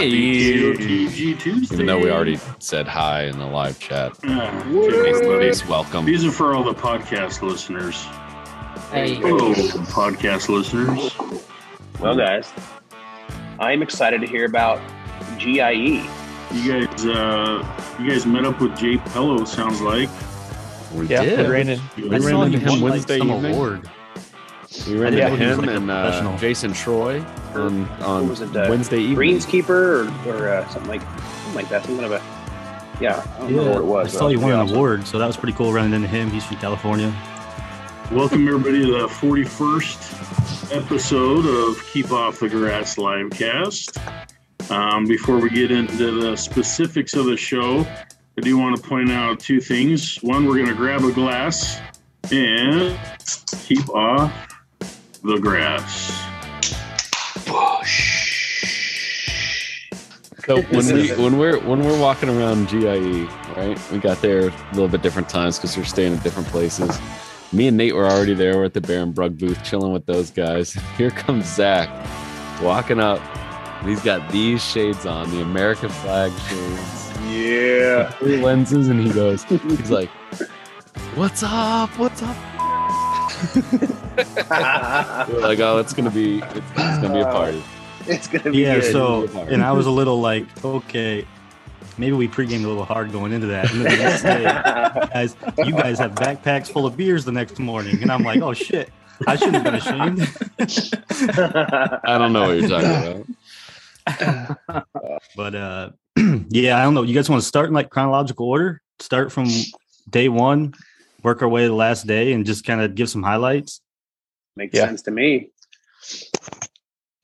Hey. KOTG Tuesday. Even though we already said hi in the live chat. Please, welcome. These are for all the podcast listeners. Hey. Hello, podcast listeners. Well, guys, I'm excited to hear about. GIE. You guys, uh, you guys met up with Jay Pello. Sounds like. We Yeah, did. we ran in. You I guys saw him into him him. Wednesday some evening. award. We ran Yeah, into he him like and uh. Jason Troy on, on was it, uh, Wednesday evening. Greenskeeper or, or uh, something like something like that. Some kind of a yeah. I don't know what it was. I saw you but won an awesome. award, so that was pretty cool running into him. He's from California. Welcome everybody to the 41st episode of Keep Off the Grass livecast. Um, before we get into the specifics of the show, I do want to point out two things. One, we're going to grab a glass and keep off the grass. So when we when we're when we're walking around GIE, right? We got there a little bit different times because we're staying at different places. Me and Nate were already there. We're at the Barenbrug booth, chilling with those guys. Here comes Zach, walking up. He's got these shades on, the American flag shades, Yeah. three lenses, and he goes, he's like, "What's up? What's up?" We're like, "Oh, it's gonna be, it's, it's gonna be a party." it's gonna be Yeah, good. so and I was a little like, okay, maybe we pregamed a little hard going into that. And then the next day, guys, you guys have backpacks full of beers the next morning, and I'm like, oh shit, I shouldn't have been ashamed. I don't know what you're talking about. But uh, yeah, I don't know. You guys want to start in like chronological order? Start from day one, work our way to the last day, and just kind of give some highlights. Makes Yeah. sense to me.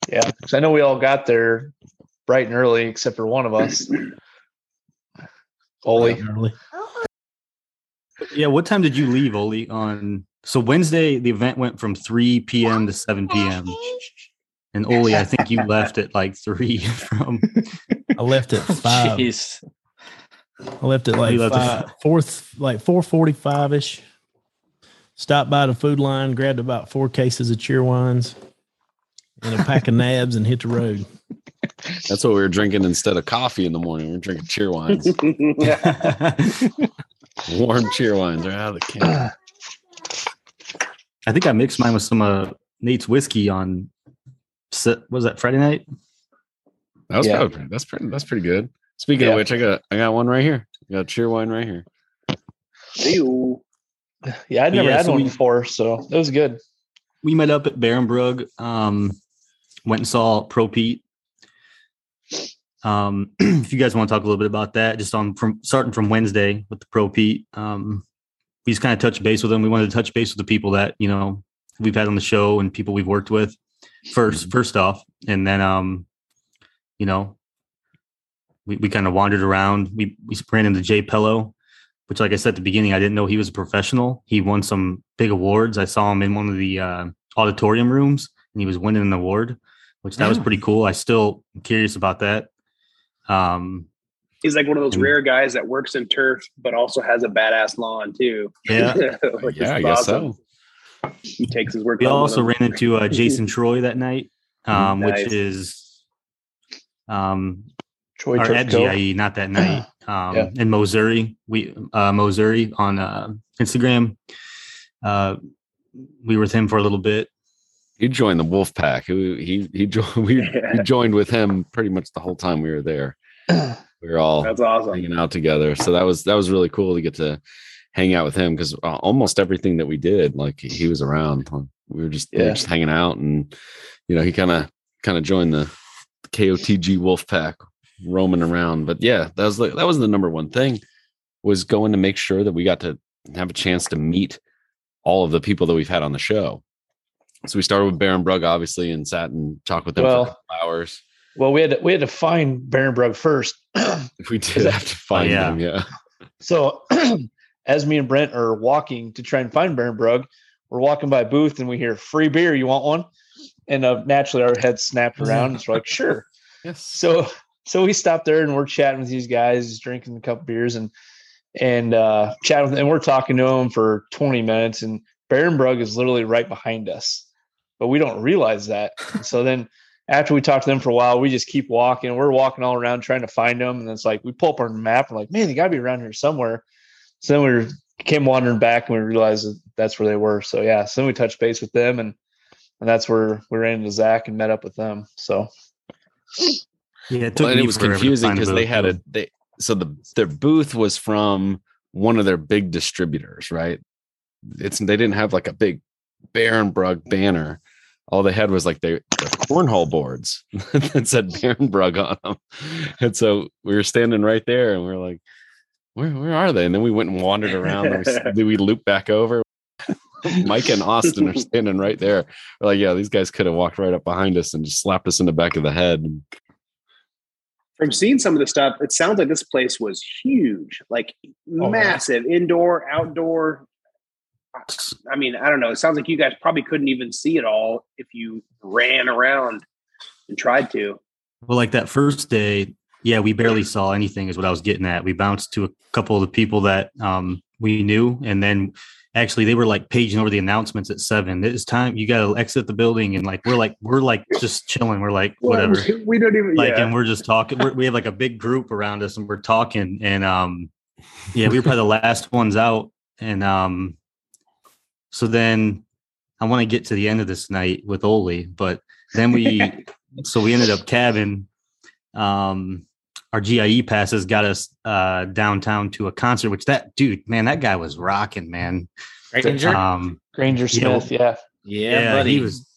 Yeah, because I know we all got there bright and early, except for one of us. Oli. Oh. Yeah, what time did you leave, Oli? On so Wednesday, the event went from 3 p.m. to 7 p.m. And Oli, I think you left at like three from. I left at oh, five. Jeez. I left at like You left at five, fourth, like four forty-five ish. Stopped by the food line, grabbed about four cases of Cheerwines and a pack of nabs, and hit the road. That's what we were drinking instead of coffee in the morning. We are drinking Cheerwines, warm Cheerwines right out of the can. I think I mixed mine with some uh, Nate's whiskey on. Sa- Was that Friday night? That was Yeah. probably that's pretty that's pretty good. Speaking Yeah. of which, I got I got one right here. I got Cheerwine right here. Ew. Yeah, I'd never Yeah, had so one we- before, so that was good. We met up at Barenbrug. Um, went and saw Pro Pete. Um, if you guys want to talk a little bit about that, just on from starting from Wednesday with the Pro Pete, um, we just kind of touched base with them. We wanted to touch base with the people that you know we've had on the show and people we've worked with 1st first off, and then um, you know, we, we kind of wandered around. We we ran into Jay Pello, which, like I said at the beginning, I didn't know he was a professional. He won some big awards. I saw him in one of the uh, auditorium rooms, and he was winning an award, which that was pretty cool. I still am curious about that. Um, He's like one of those And- rare guys that works in turf, but also has a badass lawn too. yeah. Which yeah, I guess awesome. so. He takes his work. We also ran into uh, Jason Troy that night, um, Nice. which is um, Troy or at Turco. GIE, not that night. Um, Yeah. in Missouri, we uh, Missouri on uh, Instagram. Uh, we were with him for a little bit. He joined the wolf pack. He he he joined we, we joined with him pretty much the whole time we were there. We were all That's awesome. hanging out together. So that was that was really cool to get to hang out with him because uh, almost everything that we did, like he was around. We were just we were Yeah. just hanging out, and you know he kind of kind of joined the KOTG Wolf Pack, roaming around. But yeah, that was like that was the number one thing was going to make sure that we got to have a chance to meet all of the people that we've had on the show. So we started with Barenbrug, obviously, and sat and talked with them for Well- a couple hours. Well, we had to, we had to find Barenbrug first. We did have to find yeah. them, yeah. So as me and Brent are walking to try and find Barenbrug, we're walking by a booth and we hear free beer. You want one? And uh, naturally our heads snapped around. It's like, sure. Yes. So so we stopped there and we're chatting with these guys, drinking a couple beers and and uh chatting with and we're talking to them for 20 minutes and Barenbrug is literally right behind us. But we don't realize that. so then after we talk to them for a while, we just keep walking. We're walking all around trying to find them, and it's like we pull up our map. And like, man, they got to be around here somewhere. So then we came wandering back, and we realized that that's where they were. So yeah, so then we touched base with them, and and that's where we ran into Zach and met up with them. So Yeah, it Well, and it was confusing because they had a they so the their booth was from one of their big distributors, right? It's they didn't have like a big Barenbrug banner. All they had was like their, their cornhole boards that said Barenbrug on them. And so we were standing right there and we are like, where, where are they? And then we went and wandered around. and we, we looped back over. Mike and Austin are standing right there. We're like, yeah, these guys could have walked right up behind us and just slapped us in the back of the head. From seeing some of the stuff, it sounds like this place was huge, like Oh, massive, indoor, outdoor. I mean, I don't know. It sounds like you guys probably couldn't even see it all if you ran around and tried to. Well, like that first day, yeah, we barely saw anything, is what I was getting at. We bounced to a couple of the people that um, we knew, and then actually they were like paging over the announcements at seven. It's time you got to exit the building, and like we're like we're like just chilling. We're like whatever, we don't even like, yeah. and we're just talking. We're, we have like a big group around us, and we're talking, and um, yeah, we were probably the last ones out, and um, so then I want to get to the end of this night with Oli, but then we so we ended up cabbing. Um, our GIE passes got us uh, downtown to a concert, which that dude, man, that guy was rocking, man. Granger? Um, Granger Smith, yeah, yeah, yeah, buddy. he was.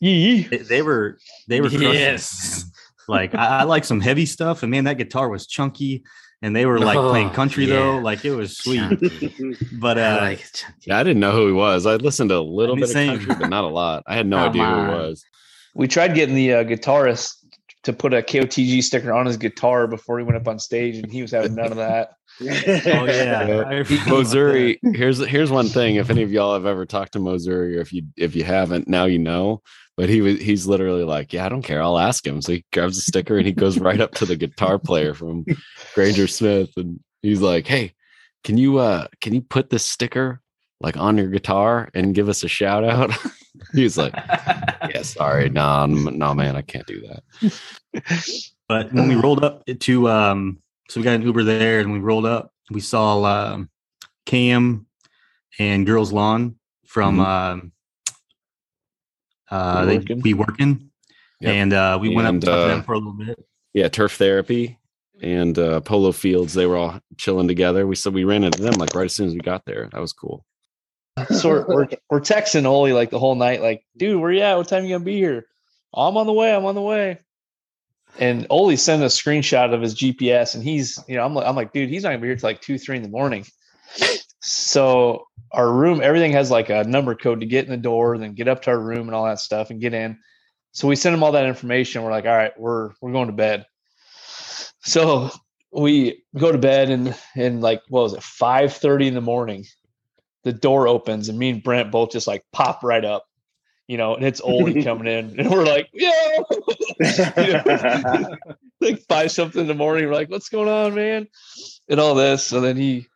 Yee. They, they were they were crushing Yes. Like I, I like some heavy stuff, and man, that guitar was chunky, and they were like Oh, playing country though, like it was sweet. Chunky. But I uh, like. Yeah, I didn't know who he was. I listened to a little bit same. of country, but not a lot. I had no Come idea who on. he was. We tried getting the uh, guitarist to put a KOTG sticker on his guitar before he went up on stage, and he was having none of that. oh yeah, I forgot here's here's one thing. If any of y'all have ever talked to Mosuri, or if you if you haven't, now you know. But he was he's literally like, Yeah, I don't care, I'll ask him. So he grabs a sticker and he goes right up to the guitar player from Granger Smith and he's like, Hey, can you uh can you put this sticker like on your guitar and give us a shout out? he's like, Yeah, sorry, no, no man, I can't do that. But when we rolled up to um, so we got an Uber there, and we rolled up. We saw um, Cam and Girls Lawn from Mhm. um, uh, We they Working. we working, Yep. and uh, we went up to uh, them for a little bit. yeah, turf therapy and uh, polo fields. They were all chilling together. We said we ran into them like right as soon as we got there. That was cool. So we're, we're, we're texting Oli like the whole night, like, dude, where you at? What time you gonna be here? I'm on the way. I'm on the way. And Oli sent a screenshot of his GPS, and he's, you know, I'm like, I'm like, dude, he's not gonna be here till like two, three in the morning. So our room, everything has like a number code to get in the door, then get up to our room and all that stuff and get in. So we send him all that information. We're like, all right, we're we're going to bed. So we go to bed and and like what was it, five thirty in the morning? The door opens and me and Brent both just like pop right up, you know, and it's Oli coming in, and we're like, yeah, like five something in the morning. We're like, what's going on, man? And all this. So then he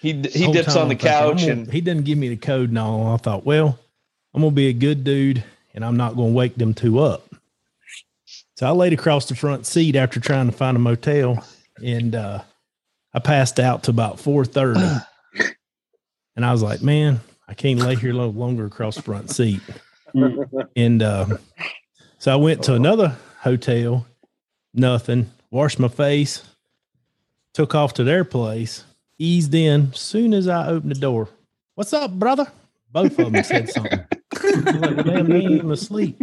he he dips on the thinking, couch and he didn't give me the code and all. I thought, well, I'm gonna be a good dude and I'm not gonna wake them two up. So I laid across the front seat after trying to find a motel and uh I passed out to about 4:30. and I was like, man, I can't lay here no longer across the front seat. And uh, so I went to another hotel, nothing, washed my face, took off to their place, eased in. Soon as I opened the door, what's up, brother? Both of them said something. I was like, well, damn, they even asleep.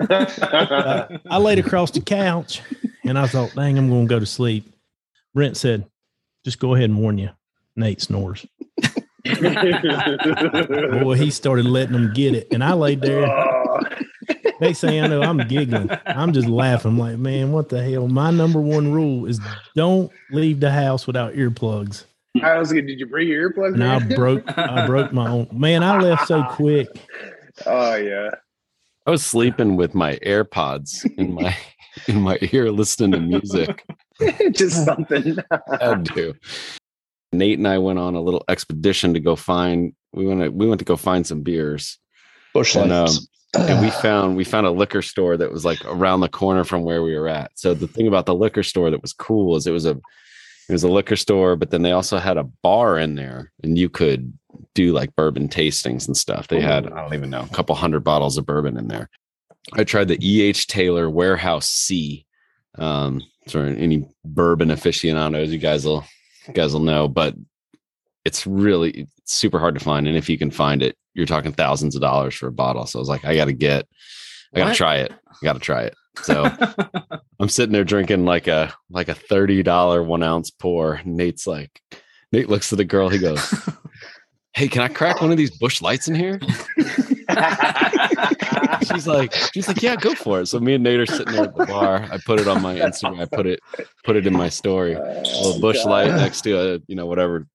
Uh, I laid across the couch and I thought, dang, I'm going to go to sleep. Brent said, just go ahead and warn you. Nate snores. Boy, he started letting them get it. And I laid there. They say I know I'm giggling. I'm just laughing. I'm like, man, what the hell? My number one rule is don't leave the house without earplugs. I was like, did you bring your earplugs? And I broke I broke my own man, I left so quick. Oh yeah. I was sleeping with my AirPods in my in my ear listening to music. Just something. Had to. Nate and I went on a little expedition to go find we went to, we went to go find some beers. bush And, um, and we found we found a liquor store that was like around the corner from where we were at. So the thing about the liquor store that was cool is it was a it was a liquor store, but then they also had a bar in there, and you could do like bourbon tastings and stuff. They had I don't even know a couple hundred bottles of bourbon in there. I tried the E. H. Taylor Warehouse C. Um, for any bourbon aficionados, you guys will you guys will know, but it's really it's super hard to find. And if you can find it, you're talking thousands of dollars for a bottle. So I was like, I got to get, I got to try it. I got to try it. So I'm sitting there drinking like a like a thirty dollar one ounce pour. Nate's like, Nate looks at the girl. He goes, "Hey, can I crack one of these Busch Lights in here?" she's like, she's like, yeah, go for it. So me and Nate are sitting there at the bar. I put it on my Instagram. I put it put it in my story. A little Busch Light next to a you know whatever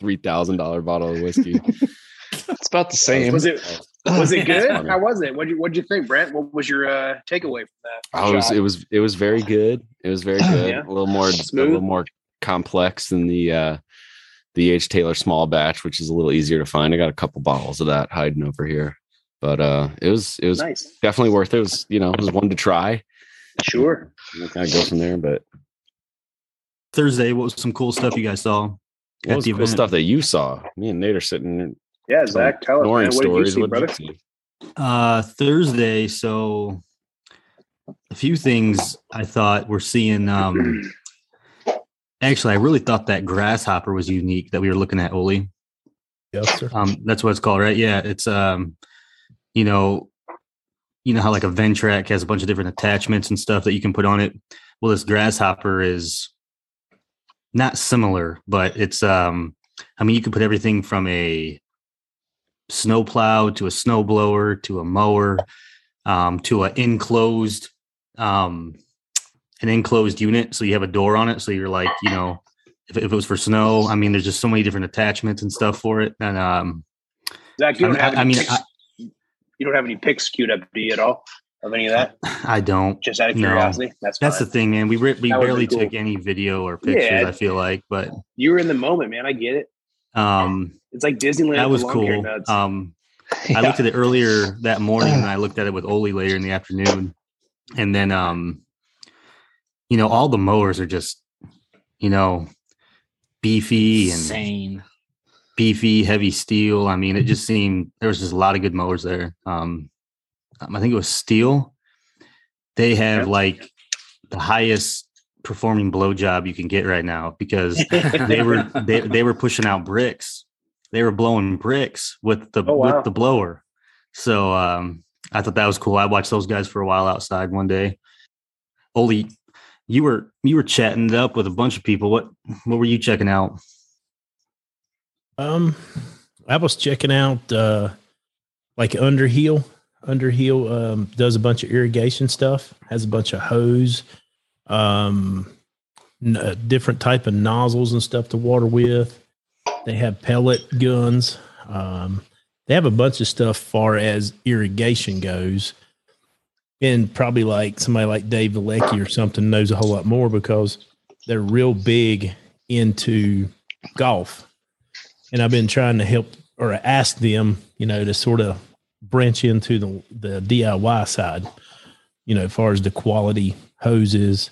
three thousand dollar bottle of whiskey. It's about the same. Was it was it good? funny. How was it? What you what you think, Brent? What was your uh, takeaway from that? Oh, it was shot? it was it was very good. It was very good. Yeah. A little more Smooth. a little more complex than the uh the H Taylor small batch, which is a little easier to find. I got a couple bottles of that hiding over here. But uh it was it was nice. definitely worth it. It was, you know, it was one to try. Sure. And kind of go from there. But Thursday, what was some cool stuff you guys saw? what was the the cool event. stuff that you saw? Me and Nate are sitting Yeah, Zach, tell us, ignoring man. What did you see, What brother? you? Uh, Thursday, so a few things I thought we're seeing. Um, actually, I really thought that grasshopper was unique that we were looking at, Oli. Yes, sir. Um, that's what it's called, right? Yeah, it's um, you know, you know how like a Ventrac has a bunch of different attachments and stuff that you can put on it. Well, this grasshopper is not similar, but it's um, I mean, you can put everything from a snowplow to a snowblower to a mower um, to an enclosed um, an enclosed unit. So you have a door on it. So you're like, you know, if, if it was for snow, I mean, there's just so many different attachments and stuff for it. And um, Zach, you I don't mean, have I, I mean, I, you don't have any pics queued up, do you at all? Of any of that? I don't. Just out of curiosity. That's That's fine. the thing, man. We re- we That barely cool. took any video or pictures. Yeah. I feel like, but you were in the moment, man. I get it. um, It's like Disneyland. that was cool. nuts. Um, I looked at it earlier that morning and I looked at it with Oli later in the afternoon. And then um you know, all the mowers are just, you know, beefy and Insane. Beefy, heavy steel. I mean, it just seemed there was just a lot of good mowers there. Um I think it was Stihl. They have like the highest performing blow job you can get right now because they were they, they were pushing out bricks. They were blowing bricks with the Oh, wow. with the blower. So um I thought that was cool. I watched those guys for a while outside one day. Oli, you were you were chatting it up with a bunch of people. What what were you checking out? Um, I was checking out uh, like Underhill. Underhill um, does a bunch of irrigation stuff. Has a bunch of hose, um, n- uh, different type of nozzles and stuff to water with. They have pellet guns. Um, they have a bunch of stuff far as irrigation goes. And probably like somebody like Dave Vilecki or something knows a whole lot more because they're real big into golf and I've been trying to help or ask them, you know, to sort of branch into the the DIY side, you know, as far as the quality hoses,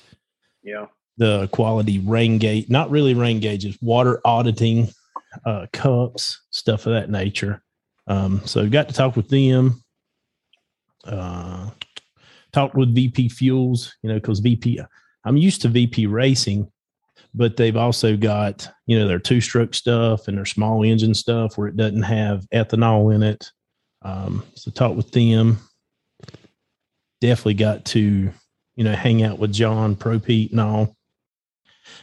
yeah. the quality rain gauge, not really rain gauges, water auditing, uh, cups, stuff of that nature. Um, so got to talk with them. Uh, talked with VP Fuels, you know, because VP, I'm used to VP Racing, but they've also got you know their two stroke stuff and their small engine stuff where it doesn't have ethanol in it. Um, so talk with them. Definitely got to you know hang out with john pro pete and all.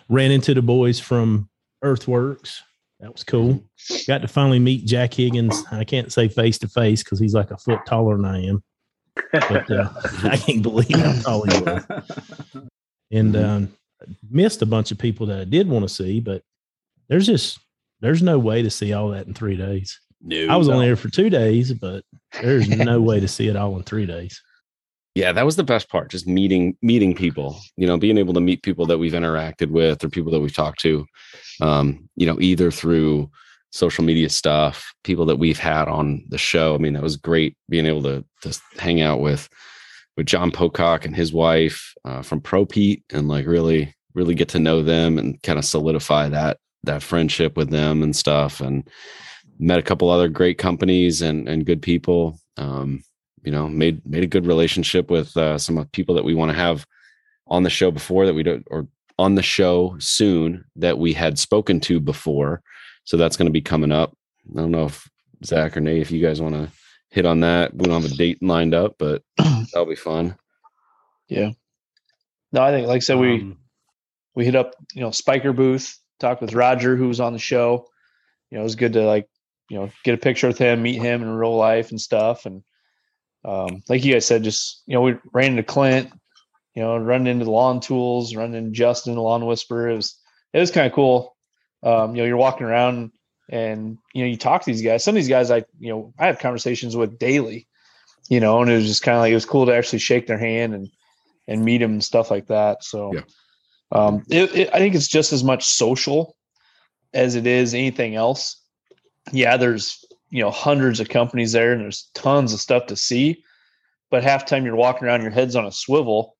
Ran into the boys from earthworks. That was cool. Got to finally meet jack higgins. I can't say face to face because he's like a foot taller than i am but uh, i can't believe how tall he was. And um, missed a bunch of people that I did want to see, but there's just there's no way to see all that in three days. No, I was only there for two days, but there's no way to see it all in three days. yeah, that was the best part. Just meeting meeting people. You know, being able to meet people that we've interacted with or people that we've talked to. Um, you know, either through social media stuff, people that we've had on the show. I mean, that was great being able to to hang out with with John Pocock and his wife uh, from Pro Pete and like really really get to know them and kind of solidify that that friendship with them and stuff and met a couple other great companies and and good people um, you know made made a good relationship with uh, some people that we want to have on the show before that we don't or on the show soon that we had spoken to before. So that's going to be coming up. I don't know if zach or nate if you guys want to hit on that we don't have a date lined up but that'll be fun Yeah. No, I think like I said, we Um, we hit up, you know, Spyker booth, talked with Roger, who was on the show. You know, it was good to like, you know, get a picture with him, meet him in real life and stuff. And um, like you guys said, just you know, we ran into Clint, you know, running into the lawn tools, running into Justin, the lawn whisperer. It was it was kind of cool. Um, you know, you're walking around and you know, you talk to these guys. Some of these guys I, you know, I have conversations with daily, you know, and it was just kind of like it was cool to actually shake their hand and and meet them and stuff like that. So Yeah. um, it, it, I think it's just as much social as it is anything else. Yeah, there's you know hundreds of companies there, and there's tons of stuff to see. But half time you're walking around, your head's on a swivel,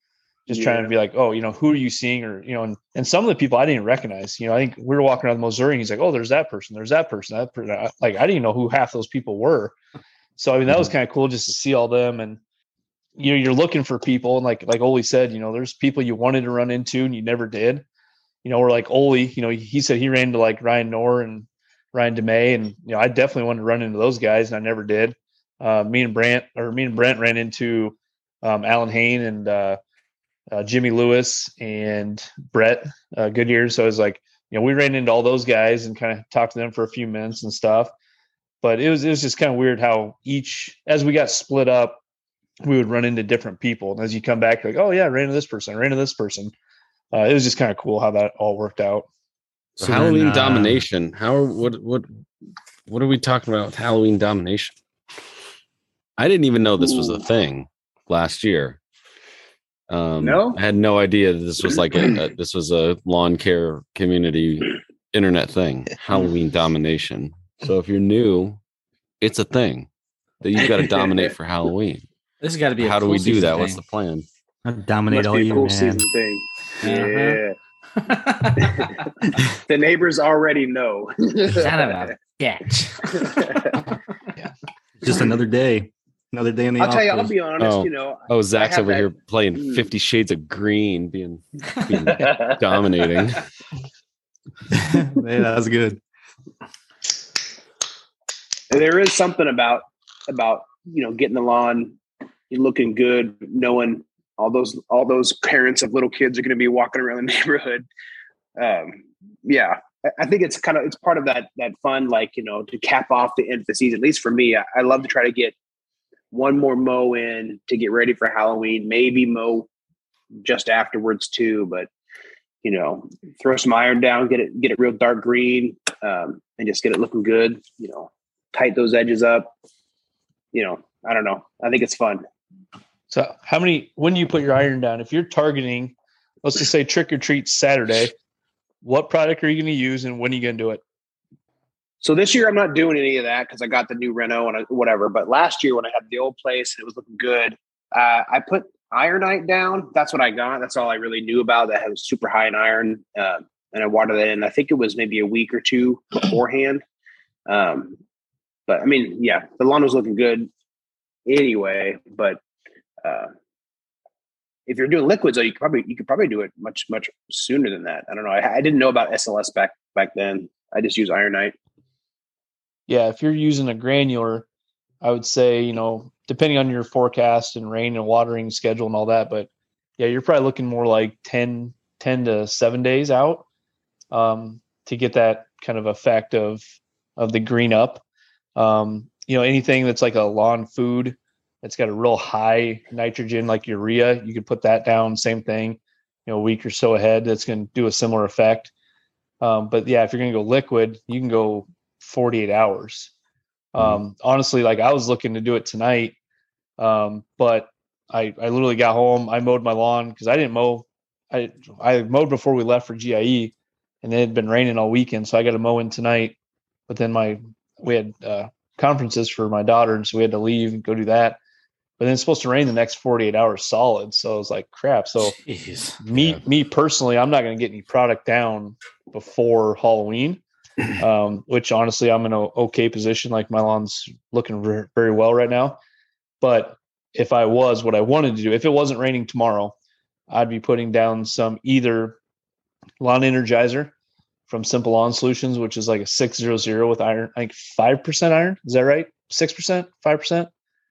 just trying to be like, oh, you know, who are you seeing, or you know, and, and some of the people I didn't recognize. You know, I think we were walking around the Missouri, and he's like, oh, there's that person, there's that person, that person. I- Like I didn't know who half those people were. So I mean, that was kind of cool just to see all them and you know you're looking for people and like like Oli said, you know, there's people you wanted to run into and you never did. You know, or like Oli, you know, he said he ran into like Ryan Knorr and Ryan DeMay, and you know, I definitely wanted to run into those guys, and I never did. Uh, me and Brant or me and Brent ran into um, Allyn Hane and uh, uh, Jimmy Lewis and Brett uh, Goodyear. So I was like, you know, we ran into all those guys and kind of talked to them for a few minutes and stuff. But it was it was just kind of weird how each as we got split up, we would run into different people, and as you come back, like, oh yeah, I ran into this person, I ran into this person. Uh, it was just kind of cool how that all worked out. So So then, Halloween uh, domination. How are what what what are we talking about with Halloween domination? I didn't even know this was a thing last year. Um, No? I had no idea that this was like a, a this was a lawn care community internet thing. Halloween domination. So if you're new, it's a thing that you've got to dominate for Halloween. This has got to be. A How do cool we do season that? What's the plan? I dominate all be a year, cool man. season thing. Uh-huh. Yeah. the neighbors already know. Son of a bitch. Just another day, another day in the I'll office. tell you, I'll be honest, Oh. you know. Oh, Zach's over that- here playing Mm. Fifty Shades of Green, being, being dominating. yeah, that was good. there is something about about you know getting the lawn looking good knowing all those all those parents of little kids are going to be walking around the neighborhood um yeah I- i think it's kind of it's part of that that fun like you know to cap off the end of the season at least for me I, I love to try to get one more mow in to get ready for halloween maybe mow just afterwards too but you know throw some iron down get it get it real dark green um, and just get it looking good you know tight those edges up. You know, I don't know. I think it's fun. So, how many? When do you put your iron down? If you're targeting, let's just say trick or treat Saturday, what product are you going to use, and when are you going to do it? So this year I'm not doing any of that because I got the new Reno and I, whatever. But last year when I had the old place and it was looking good, uh, I put ironite down. That's what I got. That's all I really knew about that was super high in iron. Uh, and I watered that in. I think it was maybe a week or two beforehand. Um, but I mean, yeah, the lawn was looking good anyway. But uh, if you're doing liquids, though, you could probably you could probably do it much much sooner than that. I don't know. I, I didn't know about SLS back back then. I just use ironite. Yeah, if you're using a granular, I would say you know depending on your forecast and rain and watering schedule and all that, but yeah, you're probably looking more like 10, 10 to seven days out um, to get that kind of effect of of the green up. Um, you know, anything that's like a lawn food that's got a real high nitrogen, like urea, you could put that down. Same thing, you know, a week or so ahead, that's going to do a similar effect. Um, but yeah, if you're going to go liquid, you can go 48 hours. Um, honestly, like I was looking to do it tonight, um, but I I literally got home. I mowed my lawn because I didn't mow. I I mowed before we left for GIE, and it had been raining all weekend, so I got to mow in tonight. but then my we had uh, conferences for my daughter, and so we had to leave and go do that. But then it's supposed to rain the next 48 hours solid. So I was like, crap. So Jeez. me Yeah. me personally, I'm not going to get any product down before Halloween. Um, which honestly, I'm in an okay position. Like my lawn's looking ver- very well right now. But if I was, what I wanted to do, if it wasn't raining tomorrow, I'd be putting down some either lawn energizer from Simple Lawn Solutions, which is like a six zero zero with iron, I think five percent iron. Is that right? Six percent, five percent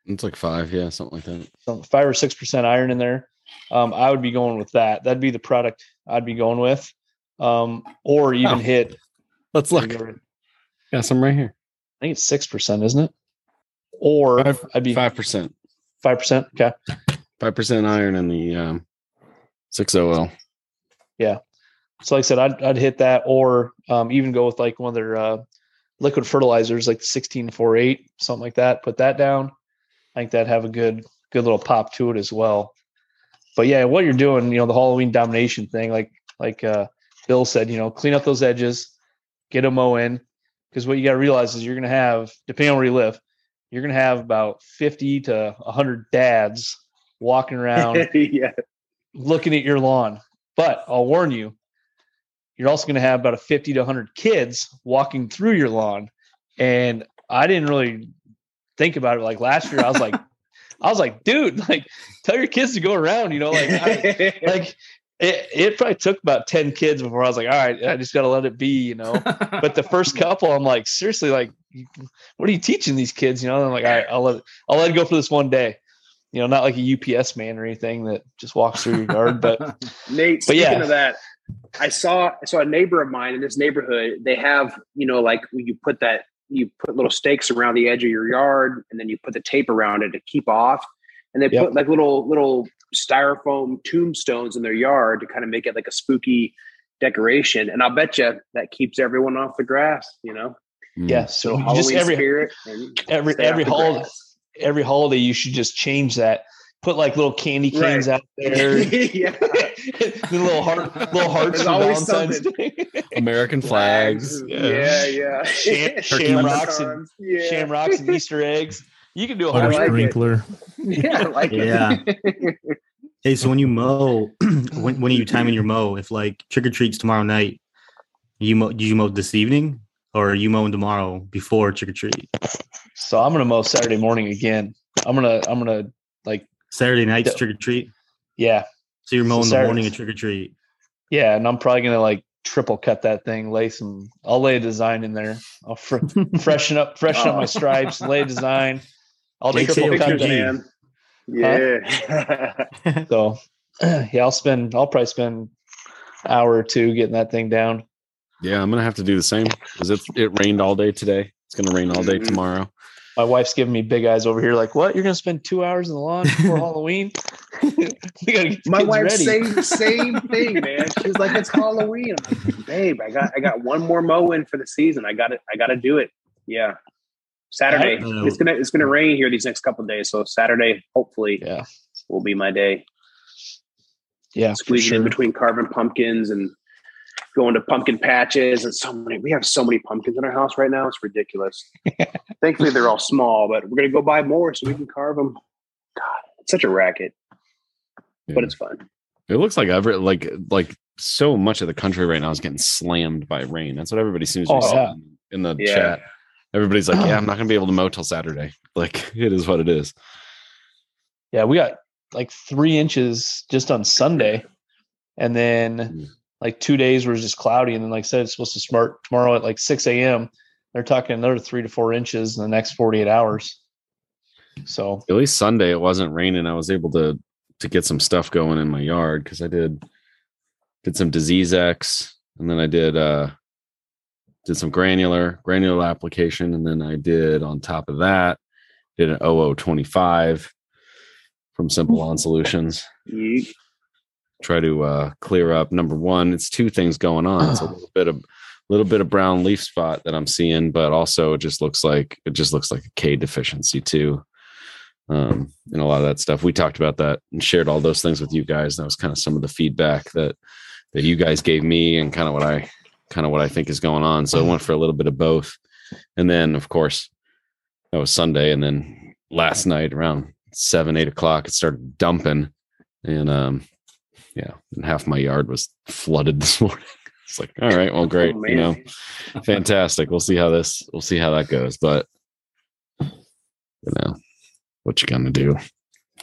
It's like five, yeah, something like that. some five or six percent iron in there. Um, I would be going with that. That'd be the product I'd be going with. Um, or even Oh. hit. Let's I look. Got some right here. I think it's six percent, isn't it? Or Five- I'd be Five percent. five percent. Okay. Five percent iron in the um six OL. Yeah. So like I said, I'd I'd hit that, or um, even go with like one of their uh, liquid fertilizers, like sixteen four eight, something like that. Put that down. I think that'd have a good good little pop to it as well. But yeah, what you're doing, you know, the Halloween domination thing, like like uh, Bill said, you know, clean up those edges, get a mow in, because what you got to realize is you're going to have, depending on where you live, you're going to have about fifty to hundred dads walking around yeah. looking at your lawn. But I'll warn you, you're also going to have about a 50 to 100 kids walking through your lawn. And I didn't really think about it like last year. I was like, I was like, dude, like, tell your kids to go around, you know, like, I, like it, it probably took about 10 kids before I was like, all right, I just got to let it be, you know. But the first couple, I'm like, seriously, like, what are you teaching these kids? You know, and I'm like, all right, I'll let it, I'll let it go for this one day. You know, not like a UPS man or anything that just walks through your yard, but Nate, But speaking yeah. of that, I saw so a neighbor of mine in this neighborhood, they have, you know, like you put that you put little stakes around the edge of your yard and then you put the tape around it to keep off. And they Yep. put like little little styrofoam tombstones in their yard to kind of make it like a spooky decoration. And I'll bet you that keeps everyone off the grass, you know. Mm. yeah. So So Halloween just every spirit every every holiday grass. every holiday you should just change that. Put like little candy canes Right. out there. yeah. the little heart little hearts There's for always Valentine's something. Day. American flags. Yeah, yeah. Sham- shamrocks and- yeah. Shamrocks and Easter eggs. You can do a Butter whole like it. sprinkler. Yeah, I like it. Yeah. Hey, so when you mow, when when are you timing your mow? If like trick or treats tomorrow night, you mow, do you mow this evening, or are you mowing tomorrow before trick or treat? So I'm gonna mow Saturday morning again. I'm gonna I'm gonna like Saturday night's Yeah. trick or treat. yeah So you're So mowing the morning of trick or treat. yeah, and I'm probably gonna like triple cut that thing, lay some. I'll lay a design in there. I'll fr- freshen up freshen up my Oh. stripes, lay a design. I'll Like triple cut KOTG. that. Man. Yeah. So yeah, I'll spend. I'll probably spend an hour or two getting that thing down. Yeah, I'm gonna have to do the same because it's it rained all day today. It's gonna rain all day Mhm. tomorrow. My wife's giving me big eyes over here, like, "What? You're gonna spend two hours in the lawn before Halloween? we gotta get My kids wife ready." same same thing, man. She's like, it's Halloween. I'm like, Babe, I got I got one more mow in for the season. I got it. I got to do it. Yeah. Saturday. I- It's gonna it's gonna rain here these next couple of days. So Saturday, hopefully, Yeah, will be my day. yeah, for Squeezing sure. in between carving pumpkins and going to pumpkin patches and so many. We have so many pumpkins in our house right now. It's ridiculous. Thankfully, they're all small, but we're gonna go buy more so we can carve them. God, it's such a racket, but it's fun. It looks like ever like like so much of the country right now is getting slammed by rain. That's what everybody seems to be Oh, yeah. saying in the Yeah. chat. Everybody's like, "Yeah, I'm not gonna be able to mow till Saturday." Like it is what it is. Yeah, we got like three inches just on Sunday, and then Mm. like two days were just cloudy, and then like I said, it's supposed to start tomorrow at like six a.m. They're talking another three to four inches in the next forty-eight hours. So At least Sunday it wasn't raining. I was able to to get some stuff going in my yard because I did did some disease X and then I did uh did some granular granular application and then I did on top of that did an 0025 from Simple Lawn Solutions. Try to uh clear up number one, it's two things going on. It's a little bit of little bit of brown leaf spot that I'm seeing, but also it just looks like it just looks like a K deficiency too. Um, and a lot of that stuff. We talked about that and shared all those things with you guys. That was kind of some of the feedback that that you guys gave me and kind of what I kind of what I think is going on. So I went for a little bit of both. And then, of course, that was Sunday. And then last night around seven, eight o'clock, it started dumping. And um, yeah, and half my yard was flooded this morning. It's like, all right, well, great, Oh, you know, fantastic. We'll see how this, we'll see how that goes. But you know, what you gonna do?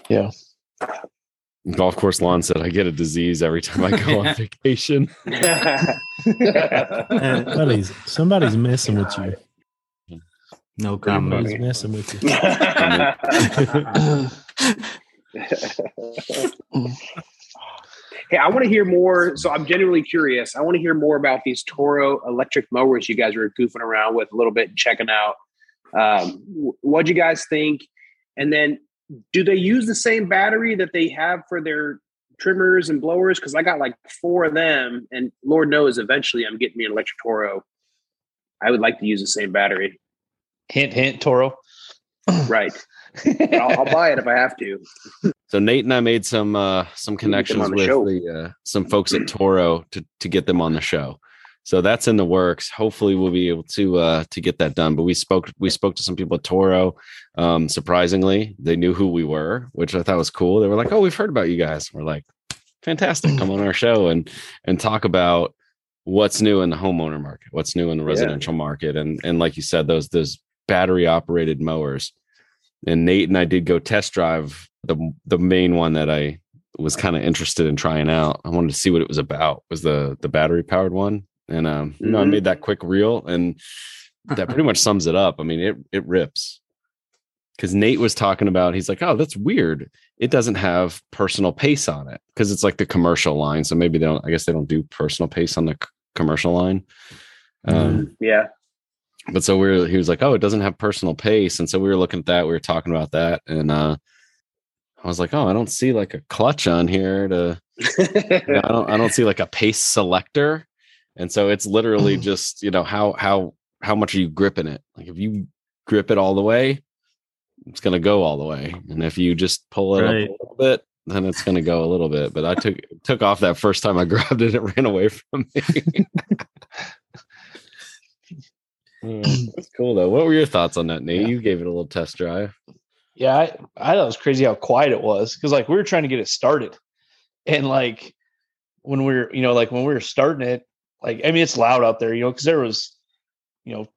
Yeah. Golf course lawn said I get a disease every time I go on vacation. Somebody's somebody's messing with you. No comment. Somebody's messing with you. hey, I want to hear more. So I'm genuinely curious. I want to hear more about these Toro electric mowers you guys were goofing around with a little bit and checking out. Um, what'd you guys think? And then, do they use the same battery that they have for their trimmers and blowers? Because I got like four of them, and Lord knows, eventually I'm getting me an electric Toro. I would like to use the same battery. hint, hint, Toro. Right. I'll, I'll buy it if I have to. So Nate and I made some uh some can get them connections the with the uh, some folks at Toro to to get them on the show. So that's in the works. Hopefully we'll be able to uh to get that done. But we spoke we spoke to some people at Toro. Um surprisingly, they knew who we were, which I thought was cool. They were like, "Oh, we've heard about you guys." We're like, "Fantastic. Come on our show and and talk about what's new in the homeowner market, what's new in the Yeah. residential market." And and like you said those those battery operated mowers and Nate and I did go test drive the the main one that I was kind of interested in trying out. I wanted to see what it was about. Was the the battery powered one, and um, you know, I Mhm. made that quick reel, and that pretty much sums it up. I mean, it it rips. Because Nate was talking about, he's like, "Oh, that's weird. It doesn't have personal pace on it because it's like the commercial line. So maybe they don't. I guess they don't do personal pace on the c- commercial line." Um, Yeah. but so we are he was like oh it doesn't have personal pace and so we were looking at that we were talking about that and uh i was like oh i don't see like a clutch on here to you know, i don't i don't see like a pace selector and so it's literally mm. just you know how how how much are you gripping it like if you grip it all the way it's going to go all the way and if you just pull it Right. up a little bit then it's going to go a little bit but i took took off that first time i grabbed it it ran away from me Yeah, mm, That's cool though. What were your thoughts on that, Nate? Yeah. You gave it a little test drive. Yeah, I, I thought it was crazy how quiet it was because like we were trying to get it started, and like when we were, you know, like when we were starting it, like I mean, it's loud out there, you know, because there was, you know,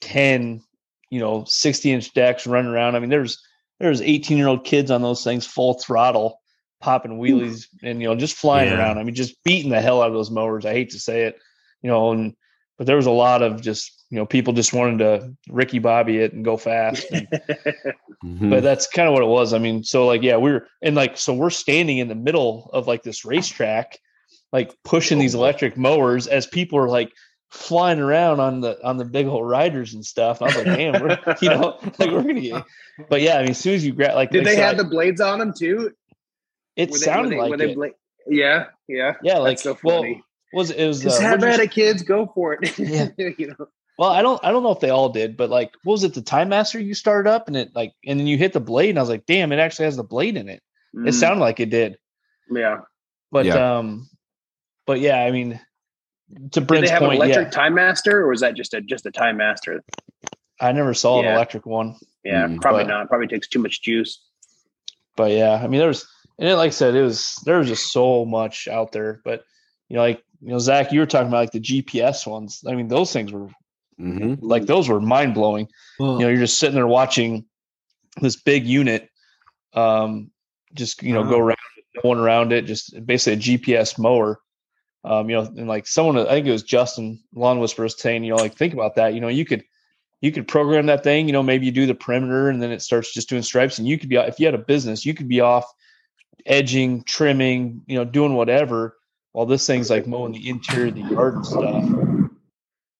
ten, you know, sixty inch decks running around. I mean, there's there's eighteen year old kids on those things full throttle, popping wheelies, and you know, just flying Yeah. around. I mean, just beating the hell out of those mowers. I hate to say it, you know, and but there was a lot of just you know people just wanted to Ricky Bobby it and go fast. And, Mhm. but that's kind of what it was. I mean, so like, yeah, we're and like, so we're standing in the middle of like this racetrack, like pushing these electric mowers as people are like flying around on the on the big old riders and stuff. I was like, damn, we're you know, like we're gonna get. But yeah, I mean, as soon as you grab, like, Did like they said, have the blades on them too? It Were they- sounded were they- like were they it. bla- yeah, yeah. yeah, like That's so well, was it was Just uh, have at it, kids. Go for it. Yeah. you know. Well, I don't I don't know if they all did, but like what was it, the TimeMaster you started up and it like and then you hit the blade and I was like, damn, it actually has the blade in it. It Mm, sounded like it did. yeah. But Yeah. um but yeah, I mean to Did Brent's they have an electric yeah, TimeMaster, or was that just a just a TimeMaster? I never saw Yeah. an electric one. Yeah, Mm, probably but- not. Probably takes too much juice. But yeah, I mean there was and it, like I said, it was there was just so much out there. But you know, like you know, Zach, you were talking about like the GPS ones. I mean, those things were Mhm. like those were mind blowing. Well, you know you're just sitting there watching this big unit um just you know go Uh-huh. around no one around it just basically a gps mower um you know and like someone i think it was justin lawn whisperers saying you know like think about that you know you could you could program that thing you know maybe you do the perimeter and then it starts just doing stripes and you could be if you had a business you could be off edging trimming you know doing whatever while this thing's like mowing the interior of the yard and stuff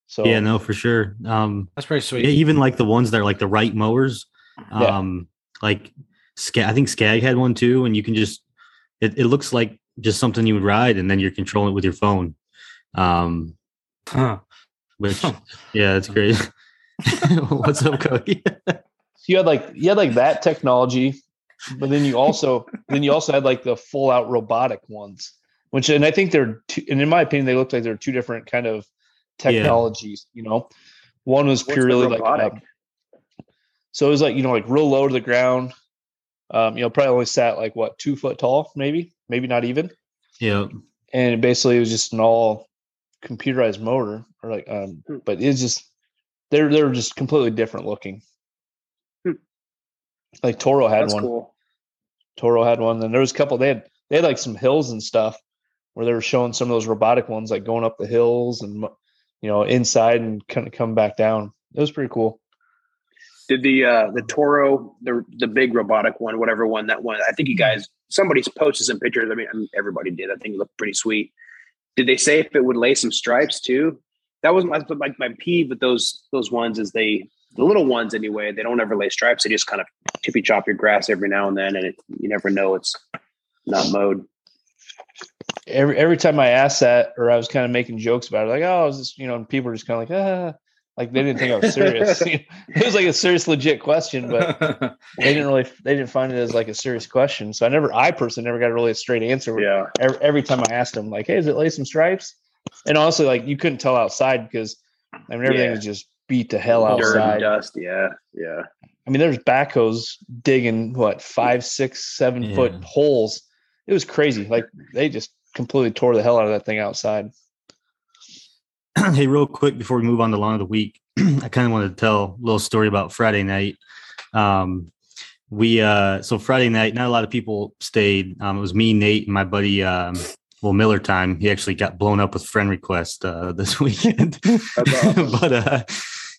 so yeah, no, for sure. Um, That's pretty sweet. yeah, even like the ones that are like the right mowers. Yeah. Um, like Ska- I think Skag had one too, and you can just it, it looks like just something you would ride, and then you're controlling it with your phone. Um, Huh. which yeah, that's crazy. What's up, Cody? So you had like you had like that technology, but then you also then you also had like the full out robotic ones, which and I think they're two, and in my opinion they look like they're two different kind of technologies, you know. One was What's purely like robotic? uh, so it was like you know like real low to the ground. Um, you know, probably only sat like what two foot tall, maybe, maybe not even. Yeah. And basically, it was just an all computerized motor, or like, um, Hmm. but it's just they're they're just completely different looking. Hmm. Like Toro had That's one. cool. Toro had one. Then there was a couple. They had they had like some hills and stuff where they were showing some of those robotic ones, like going up the hills and you know inside and kind of come back down. It was pretty cool. Did the uh the Toro, the the big robotic one, whatever one that one? I think you guys somebody posted some pictures. I mean, everybody did. I think it looked pretty sweet. Did they say if it would lay some stripes too? That was my my, my peeve with those those ones is they the little ones anyway. They don't ever lay stripes. They just kind of tippy chop your grass every now and then, and it, you never know it's not mowed. Every every time I asked that, or I was kind of making jokes about it, like, oh, is this, you know, and people are just kind of like, ah, like they didn't think I was serious. it was like a serious, legit question, but they didn't really they didn't find it as like a serious question. So I never, I personally never got a really a straight answer. Yeah, every, every time I asked them, like, "Hey, is it lay some stripes?" And honestly, like, you couldn't tell outside because I mean everything Yeah. was just beat to hell outside. dirt and outside. dust. Yeah, yeah. I mean, there's backhoes digging what five, six, seven foot Yeah. holes. It was crazy. Like they just completely tore the hell out of that thing outside. hey, real quick before we move on to lawn of the week, I kind of wanted to tell a little story about Friday night. Um, we uh, so Friday night, not a lot of people stayed. Um, it was me, Nate, and my buddy. Um, well, Miller time. He actually got blown up with friend request uh, this weekend. awesome. but uh,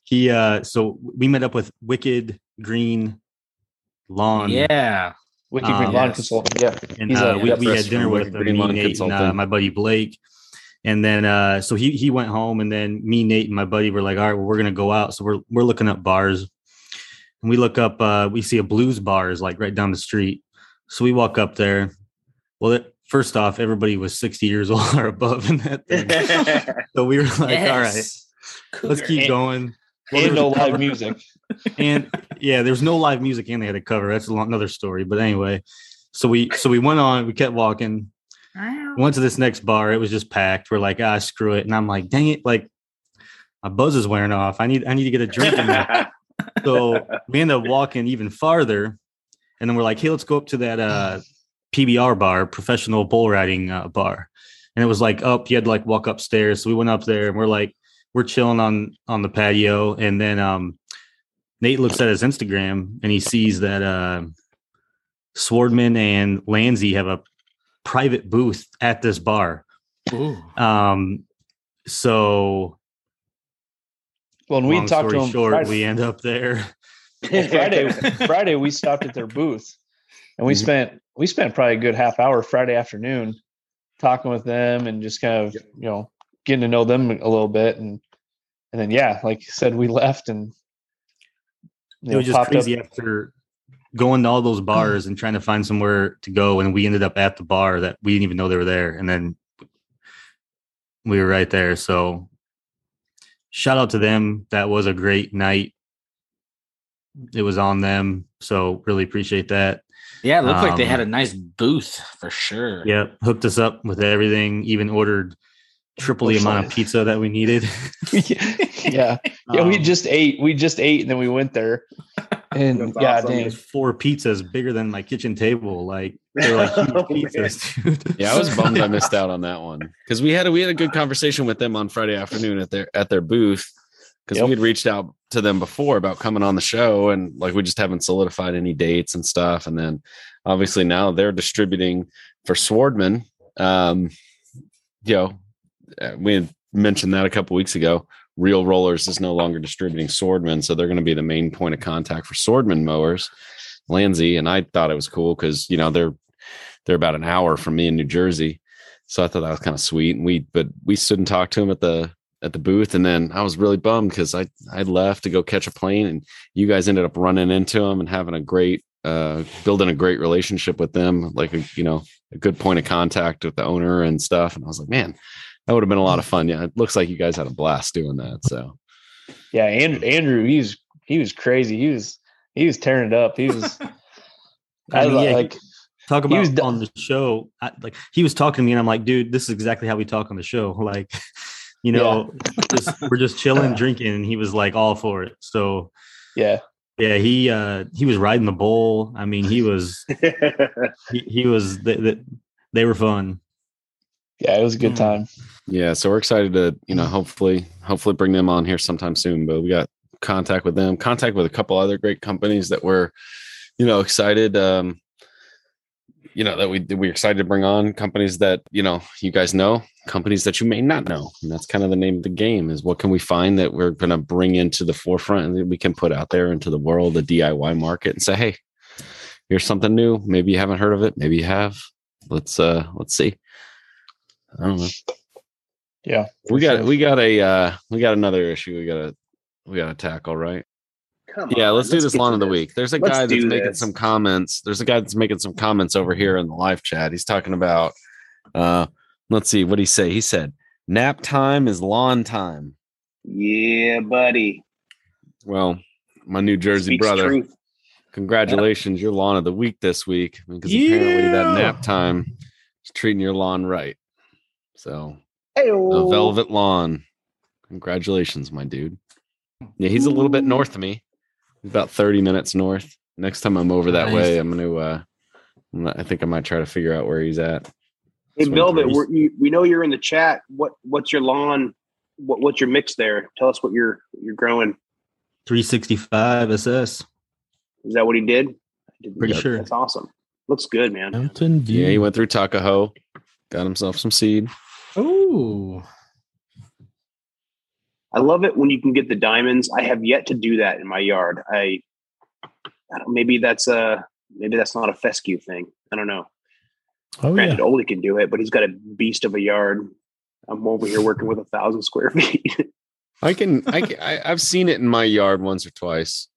he uh, so we met up with Wicked Green Lawn. yeah. Wicked Um, Green Lawn yes. Consultant. Yeah. and uh, a- we, we had dinner with uh, Green me, Lawn Nate, and uh, my buddy Blake. And then uh, so he he went home, and then me, Nate, and my buddy were like, "All right, well, we're gonna go out." So we're we're looking up bars, and we look up. Uh, we see a blues bar is like right down the street. So we walk up there. Well, it, first off, everybody was sixty years old or above in that thing. so we were like, "All right, Yes. let's keep And- going." Well, and no live music. and yeah, there's no live music and they had a cover. That's a lo- another story. But anyway, so we so we went on. We kept walking. Went to this next bar. It was just packed. We're like, ah, screw it. And I'm like, dang it, like my buzz is wearing off. I need I need to get a drink in there. so we end up walking even farther, and then we're like, hey, let's go up to that uh, PBR bar, professional bull riding uh, bar. And it was like up. You had to like walk upstairs. So we went up there, and we're like, we're chilling on on the patio, and then um, Nate looks at his Instagram, and he sees that uh, Swardman and Lanzy have a private booth at this bar. Ooh. Um, so Well, we long talked to story him short, Friday. we end up there. Well, Friday, Friday we stopped at their booth, and we Mhm. spent we spent probably a good half hour Friday afternoon talking with them and just kind of you know getting to know them a little bit, and and then yeah, like you said, we left and it was know, just popped up- crazy after going to all those bars and trying to find somewhere to go, and we ended up at the bar that we didn't even know they were there, and then we were right there. So shout out to them. That was a great night. It was on them, so really appreciate that. Yeah, it looked like they had a Um, nice booth for sure. Yep, hooked us up with everything. Even ordered triple the amount of pizza that we needed. yeah, yeah. we Um, just ate. We just ate, and then we went there, and That's yeah, awesome. dang. There's four pizzas bigger than my kitchen table. Like they're like huge Oh, pizzas, dude. Yeah, I was bummed I missed out on that one because we had a we had a good conversation with them on Friday afternoon at their at their booth because Yep. we had reached out to them before about coming on the show and like we just haven't solidified any dates and stuff. And then obviously now they're distributing for Swardman. Um, you know, uh, we had mentioned that a couple weeks ago. Reel Rollers is no longer distributing Swardman, so they're going to be the main point of contact for Swardman mowers. Landsey and I thought it was cool because you know they're they're about an hour from me in New Jersey, so I thought that was kind of sweet. And we but we stood and talked to him at the at the booth, and then I was really bummed because I I left to go catch a plane, and you guys ended up running into him and having a great uh building a great relationship with them, like a you know a good point of contact with the owner and stuff. And I was like, man, that would have been a lot of fun. Yeah, it looks like you guys had a blast doing that. So Yeah, and Andrew, he was he was crazy. He was he was tearing it up. He was. I, I mean, yeah, like Talk He about was on the show. I, like he was talking to me, and I'm like, dude, this is exactly how we talk on the show. Like, you know, just, we're just chilling, drinking, and he was like all for it. So Yeah. yeah, he uh he was riding the bull. I mean, he was he, he was they, they, they were fun. Yeah, it was a good time. Yeah, so we're excited to, you know, hopefully, hopefully bring them on here sometime soon. But we got contact with them, contact with a couple other great companies that we're, you know, excited. Um, you know that we we're excited to bring on companies that you know you guys know, companies that you may not know, and that's kind of the name of the game. Is what can we find that we're going to bring into the forefront and that we can put out there into the world, the DIY market, and say, hey, here's something new. Maybe you haven't heard of it. Maybe you have. Let's uh let's see. I don't know Yeah. we got sure. we got a uh we got another issue we gotta we gotta tackle right Come yeah on, let's do this lawn of the this. week there's a Let's guy that's do making some comments there's a guy that's making some comments over here in the live chat he's talking about uh let's see what he say he said nap time is lawn time Yeah, buddy. well my new jersey Speaks brother truth. congratulations your lawn of the week this week because apparently that nap time is treating your lawn right so Hey, a velvet lawn. Congratulations, my dude. Yeah, he's a little bit north of me. He's about 30 minutes north. Next time I'm over that Nice. way, I'm gonna uh I'm not- I think I might try to figure out where he's at. Hey, Swing Velvet, we're, you, we know you're in the chat. What what's your lawn? What what's your mix there? Tell us what you're you're growing. 365 SS. Is that what he did? I didn't- Pretty Yep, sure. That's awesome. Looks good, man. Mountain View. Yeah, he went through Tuckahoe, got himself some seed. Ooh. I love it when you can get the diamonds. I have yet to do that in my yard. I, I don't, maybe that's a maybe that's not a fescue thing. I don't know. oh yeah. Granted, Oli can do it, but he's got a beast of a yard. I'm over here working with a thousand square feet. I can I, can- I I've seen it in my yard once or twice.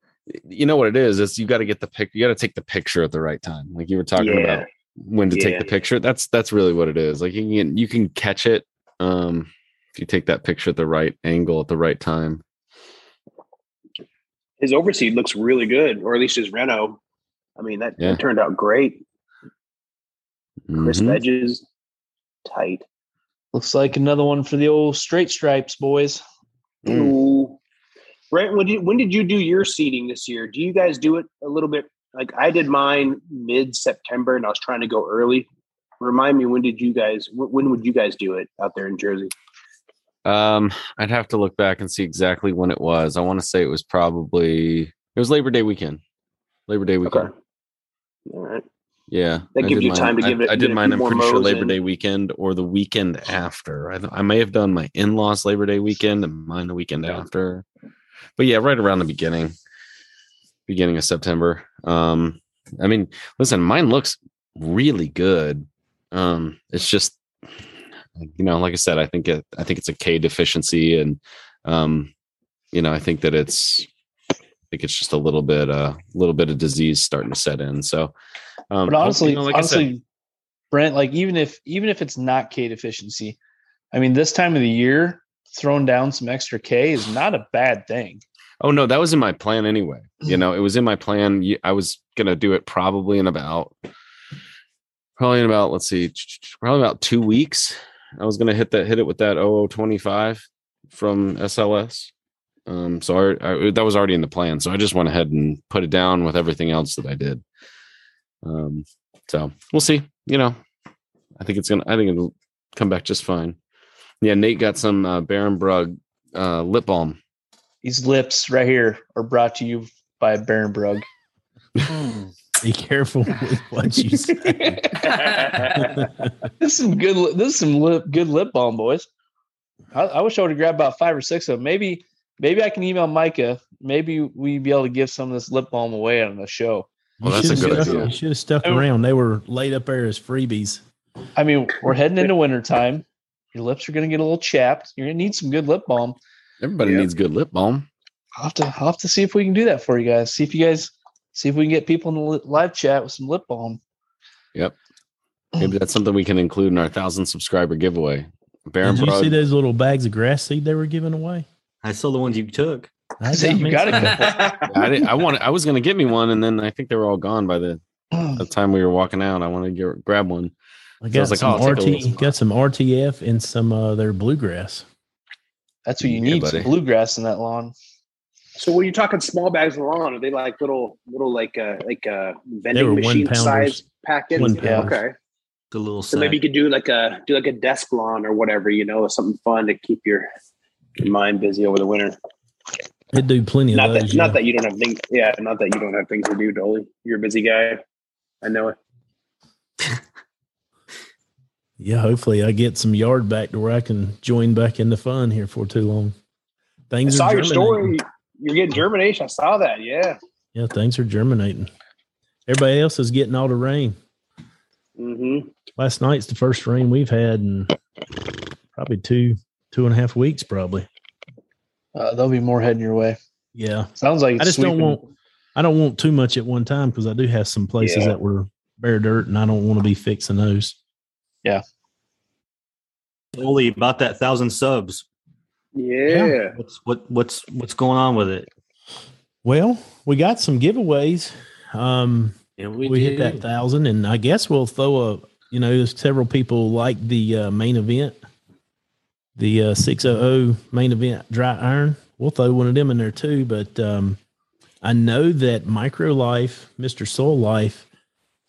You know what it is? Is you got to get the pic. You got to take the picture at the right time, like you were talking Yeah. about when to take the picture. That's that's really what it is. Like you can you can catch it um, if you take that picture at the right angle at the right time. his overseed looks really good, or at least his Reno. I mean, that, Yeah. that turned out great. Crisp Mhm. edges, tight. Looks like another one for the old straight stripes, boys. Mm. Ooh. Brent, when did, when did you do your seeding this year? Do you guys do it a little bit? Like I did mine mid September, and I was trying to go early. Remind me, when did you guys? When would you guys do it out there in Jersey? Um, I'd have to look back and see exactly when it was. I want to say it was probably it was Labor Day weekend. Labor Day weekend. Okay. All right. Yeah, That I gives you mine- time to give it- I, did mine. I'm pretty sure Labor in. Day weekend or the weekend after. I, I may have done my in-laws Labor Day weekend and mine the weekend Yeah. after. But yeah, right around the beginning, beginning of September. Um, I mean, listen, mine looks really good. Um, it's just, you know, like I said, I think it, I think it's a K deficiency, and um, you know, I think that it's, I think it's just a little bit, a uh, little bit of disease starting to set in. So, um, But honestly, you know, like I said, honestly, Brent, like even if even if it's not K deficiency, I mean, this time of the year, throwing down some extra K is not a bad thing. Oh no, that was in my plan anyway. You know, it was in my plan. I was gonna do it probably in about, probably in about let's see, probably about two weeks. I was gonna hit that, hit it with that 0025 from SLS. Um, so I, I, that was already in the plan. So I just went ahead and put it down with everything else that I did. Um, so we'll see. You know, I think it's gonna. I think it'll come back just fine. Yeah, Nate got some uh, Barenbrug uh, lip balm. These lips right here are brought to you by Barenbrug. Hmm. Be careful with what you say. this is some good. li- This is some lip, good lip balm, boys. I, I wish I would have grabbed about five or six of them. Maybe, maybe I can email Micah. Maybe we'd be able to give some of this lip balm away on the show. Well, You that's a should've good stuck- idea. You should have stuck Oh. around. They were laid up there as freebies. I mean, we're heading into wintertime. Your lips are going to get a little chapped. You're going to need some good lip balm. Everybody Yeah. needs good lip balm. I'll have to, I'll have to see if we can do that for you guys. See if you guys, see if we can get people in the live chat with some lip balm. Yep. Maybe that's something we can include in our thousand subscriber giveaway. Baron Did you see those little bags of grass seed they were giving away? I saw the ones you took. I say you got a some. couple. I didn't. I wanted. I was going to get me one, and then I think they were all gone by the, the time we were walking out. I wanted to get, grab one. I So I got was like, some oh, I'll take a little RT, got some RTF and some uh, their bluegrass. That's what you Yeah, need. Some bluegrass in that lawn. So when you're talking small bags of lawn, are they like little little like uh like uh vending machine pounders. size packets? One Yeah, okay. The little So maybe you sack. could do like a do like a desk lawn or whatever, you know, something fun to keep your, your mind busy over the winter. They do plenty of Not those. that yeah. not that you don't have things yeah, not that you don't have things to do, Dolly. You're a busy guy. I know it. Yeah, hopefully I get some yard back to where I can join back in the fun here for too long. I Things saw are your story. germinating. You're getting germination. I saw that. Yeah. Yeah, things are germinating. Everybody else is getting all the rain. Mm-hmm. Last night's the first rain we've had in probably two, two and a half weeks, probably. Uh, there'll be more heading your way. Yeah. Sounds like I it's just don't want I don't want too much at one time because I do have some places Yeah. that were bare dirt and I don't want to be fixing those. Only about that thousand subs. Yeah. What's what what's what's going on with it? Well, we got some giveaways. Um Yeah, we, we, hit that thousand and I guess we'll throw a you know, several people like the uh, main event, the uh, 600 main event dry iron. We'll throw one of them in there too. But um, I know that Micro Life, Mr. Soul Life,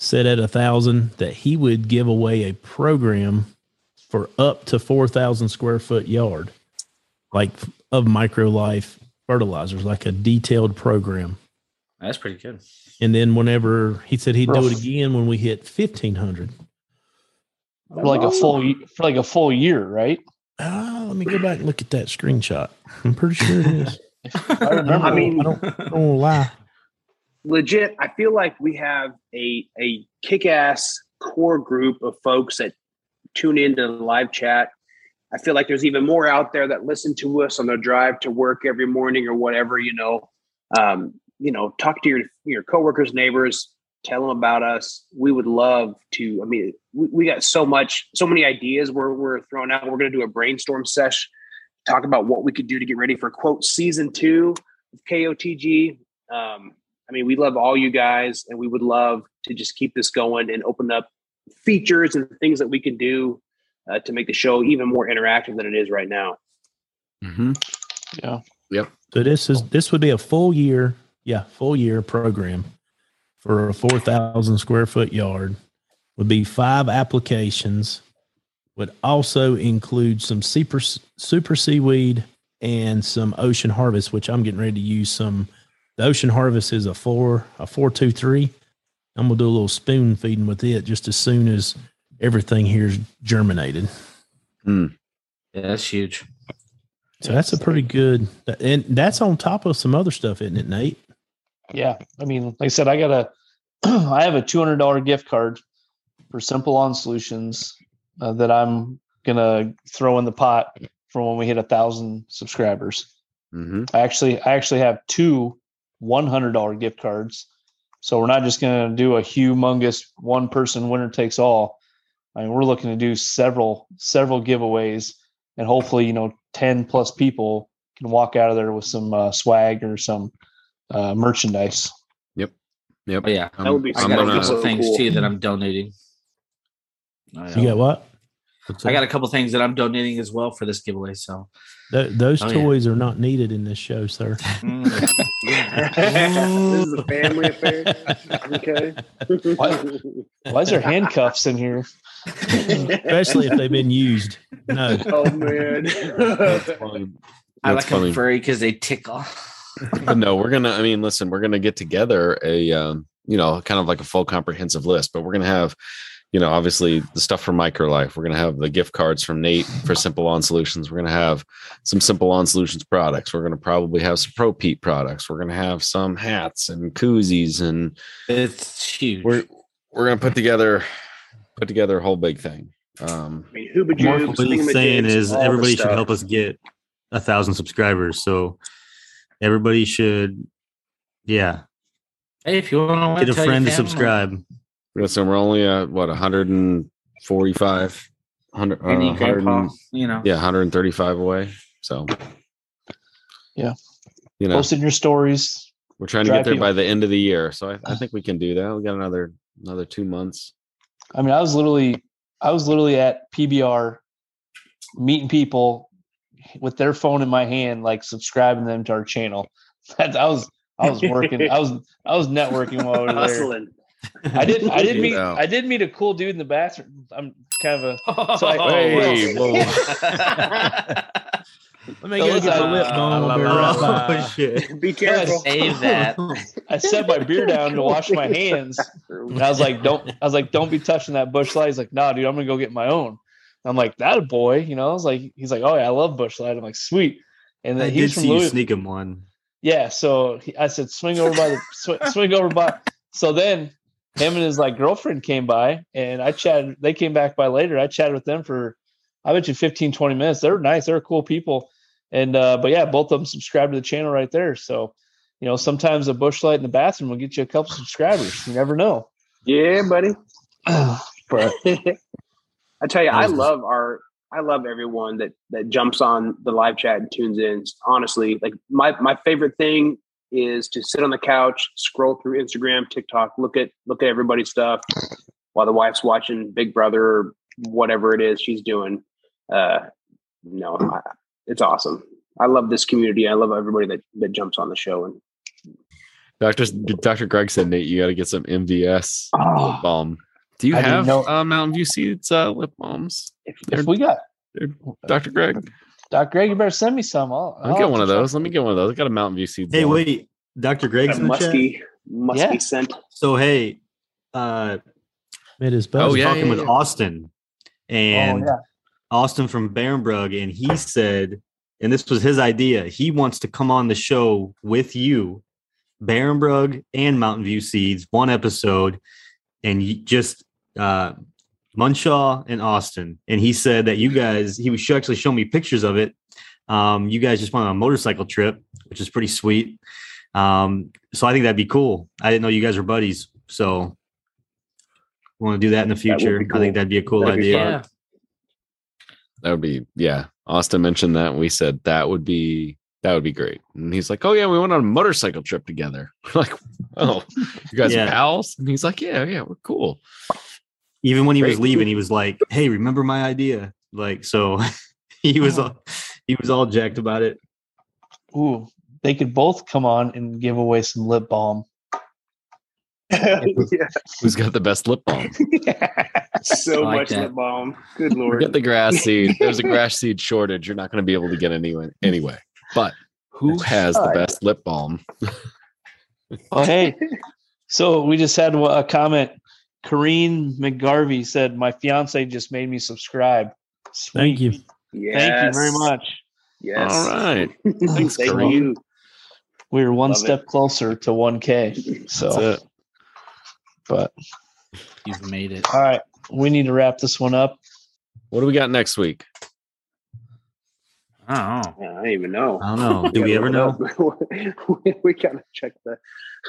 said at a thousand that he would give away a program for up to 4,000 square foot yard, like of Micro Life fertilizers, like a detailed program. That's pretty good. And then whenever he said he'd do it again when we hit 1,500. for like a full for like a full year, right? Ah, let me go back and look at that screenshot. I'm pretty sure it is. I remember. I mean, I don't, I don't lie. Legit, I feel like we have a a kick ass core group of folks that tune into the live chat. I feel like there's even more out there that listen to us on their drive to work every morning or whatever, you know. Um, you know, talk to your your coworkers, neighbors, tell them about us. We would love to. I mean, we, we got so much, so many ideas we're we're throwing out. We're gonna do a brainstorm sesh, talk about what we could do to get ready for quote season two of KOTG. Um, I mean, we love all you guys, and we would love to just keep this going and open up features and things that we can do uh, to make the show even more interactive than it is right now. Mm-hmm. yeah. Yep. So this is this would be a full year, yeah, full year program for a four thousand square foot yard. Would be five applications. Would also include some super super seaweed and some ocean harvest, which I'm getting ready to use some. The ocean harvest is a four a four two three. I'm gonna do a little spoon feeding with it just as soon as everything here's germinated. Yeah, that's huge. So that's a pretty good, and that's on top of some other stuff, isn't it, Nate? Yeah, I mean, like I said, I got a, I have a two hundred dollar gift card for Simple Lawn Solutions uh, that I'm gonna throw in the pot for when we hit a thousand subscribers. Mm-hmm. I actually, I actually have two one hundred dollar gift cards, so we're not just gonna do a humongous one person winner takes all. I mean, we're looking to do several, several giveaways, and hopefully, you know, ten plus people can walk out of there with some uh, swag or some uh, merchandise. Yep. But yeah, That would be I I'm got a gonna- couple so things cool. too that I'm donating. I, You got what? I got a couple things that I'm donating as well for this giveaway. So Th- those Oh, yeah. toys are not needed in this show, sir. mm, this is a family affair. Okay. Why is there handcuffs in here? Especially if they've been used. No. oh man. That's funny. I That's like funny. them furry because they tickle. but no, we're gonna. I mean, listen, we're gonna get together a, um, you know, kind of like a full comprehensive list. But we're gonna have, you know, obviously the stuff from Microlife. We're gonna have the gift cards from Nate for Simple Lawn Solutions. We're gonna have some Simple Lawn Solutions products. We're gonna probably have some Pro Pete products. We're gonna have some hats and koozies, and It's huge. we're we're gonna put together put together a whole big thing. Um, I mean, Hooba More Jubes, what he's saying is everybody should help us get a thousand subscribers. So everybody should, yeah, hey, if you want to get a friend to subscribe. Listen, we're only at what 145, 100, uh, 100 grandpa, you know. yeah, 135 away. So, Yeah. you know, Post in your stories. we're trying to get there people- by the end of the year. So I, I think we can do that. We got another another two months. I mean, I was literally, I was literally at PBR meeting people, with their phone in my hand, like subscribing them to our channel. That I was I was working. I was I was networking while we were there. Hustling. I did I did meet Yeah. I did meet a cool dude in the bathroom. I'm kind of a so I, Hey, whoa. Let me get the lip balm. I'll be right. Oh shit! Be careful. Save that. I set my beer down to wash my hands. And I was like, don't I was like, don't be touching that Busch Light. He's like, nah, dude, I'm gonna go get my own. I'm like, that a boy, you know. I was like, he's like, oh yeah, I love Busch Light. I'm like, sweet. And I then did he's from see you Louis. sneak him one. Yeah, so he, I said, swing over by the sw- swing over by. So then him and his like girlfriend came by, and I chatted. They came back by later. I chatted with them for, I bet you 15, 20 minutes. They were nice. They were cool people. And uh, but yeah, both of them subscribed to the channel right there. So, you know, sometimes a Busch Light in the bathroom will get you a couple subscribers. You never know. Yeah, buddy. But I tell you, I love our I love everyone that that jumps on the live chat and tunes in. Honestly, like my my favorite thing is to sit on the couch, scroll through Instagram, TikTok, look at look at everybody's stuff while the wife's watching Big Brother or whatever it is she's doing. Uh, no, I, it's awesome. I love this community. I love everybody that that jumps on the show and Doctor Dr. Greg said, Nate, you got to get some MVS Oh. lip balm. Do you I have know- uh, Mountain View Seeds uh, lip balms, if, if we got Dr. Greg? Doc Greg, you better send me some. I'll, I'll get one of those. Let me get one of those. I got a Mountain View Seeds. Hey, wait, Doctor Greg's that in the chat. musky musky Yeah. scent. So hey, uh, It is I was Oh, yeah, talking yeah, with yeah. Austin, and Oh, yeah. Austin from Barenbrug, and he said, and this was his idea. He wants to come on the show with you, Barenbrug and Mountain View Seeds, one episode, and you just uh, Munshaw and Austin. And he said that you guys, he was actually showing me pictures of it. Um, you guys just went on a motorcycle trip, which is pretty sweet. Um, so I think that'd be cool. I didn't know you guys were buddies, so want to do that in the That would be future. I think that'd be a cool That'd idea. Yeah. That would be yeah. Austin mentioned that and we said that would be that would be great. And he's like, Oh yeah, we went on a motorcycle trip together. We're like, oh, you guys Yeah. are pals? And he's like, Yeah, yeah, we're cool. Even when he was leaving, he was like, "Hey, remember my idea?" Like, so he was uh-huh. all, he was all jacked about it. Ooh, they could both come on and give away some lip balm. yeah. Who's got the best lip balm? so I like much that. lip balm. Good lord. Get the grass seed. There's a grass seed shortage. You're not going to be able to get any anyway. But who has the best lip balm? Oh, hey. So we just had a comment. Corrine McGarvey said, My fiance just made me subscribe. Sweet. Thank you. Yes. Thank you very much. Yes. All right. Thanks, Thank Kareem. you. We are one Love it. step closer to 1K. That's So, it. but You've made it. all right, we need to wrap this one up. What do we got next week? I don't know. Yeah, I don't even know. I don't know. Do we ever know? we, we gotta check the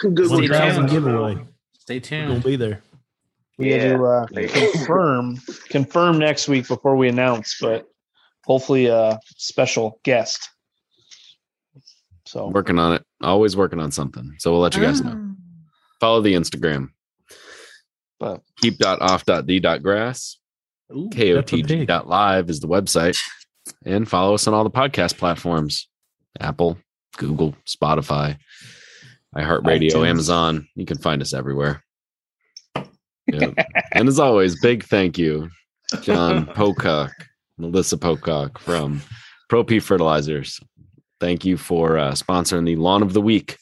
Google Stay Drive. Thousand tuned. giveaway. Stay tuned. We're be there. We got to uh, confirm confirm next week before we announce, but hopefully a special guest. So Working on it. Always working on something. So we'll let you guys know. Follow the Instagram. But- keep.off.d.grass. Ooh, Peppa Pig. KOTG.live is the website. And follow us on all the podcast platforms Apple, Google, Spotify, iHeartRadio, iTunes. Amazon. You can find us everywhere. Yep. and as always, big thank you, John Pocock, Melissa Pocock from Pro P Fertilizers. Thank you for uh, sponsoring the Lawn of the Week,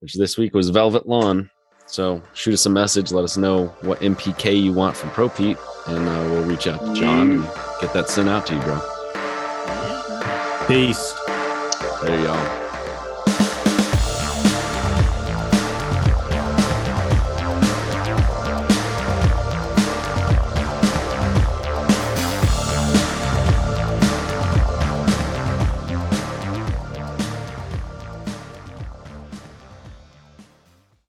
which this week was Velvet Lawn. So shoot us a message. Let us know what NPK you want from Pro Pete, and uh, we'll reach out to John and get that sent out to you, bro. Peace. There y'all.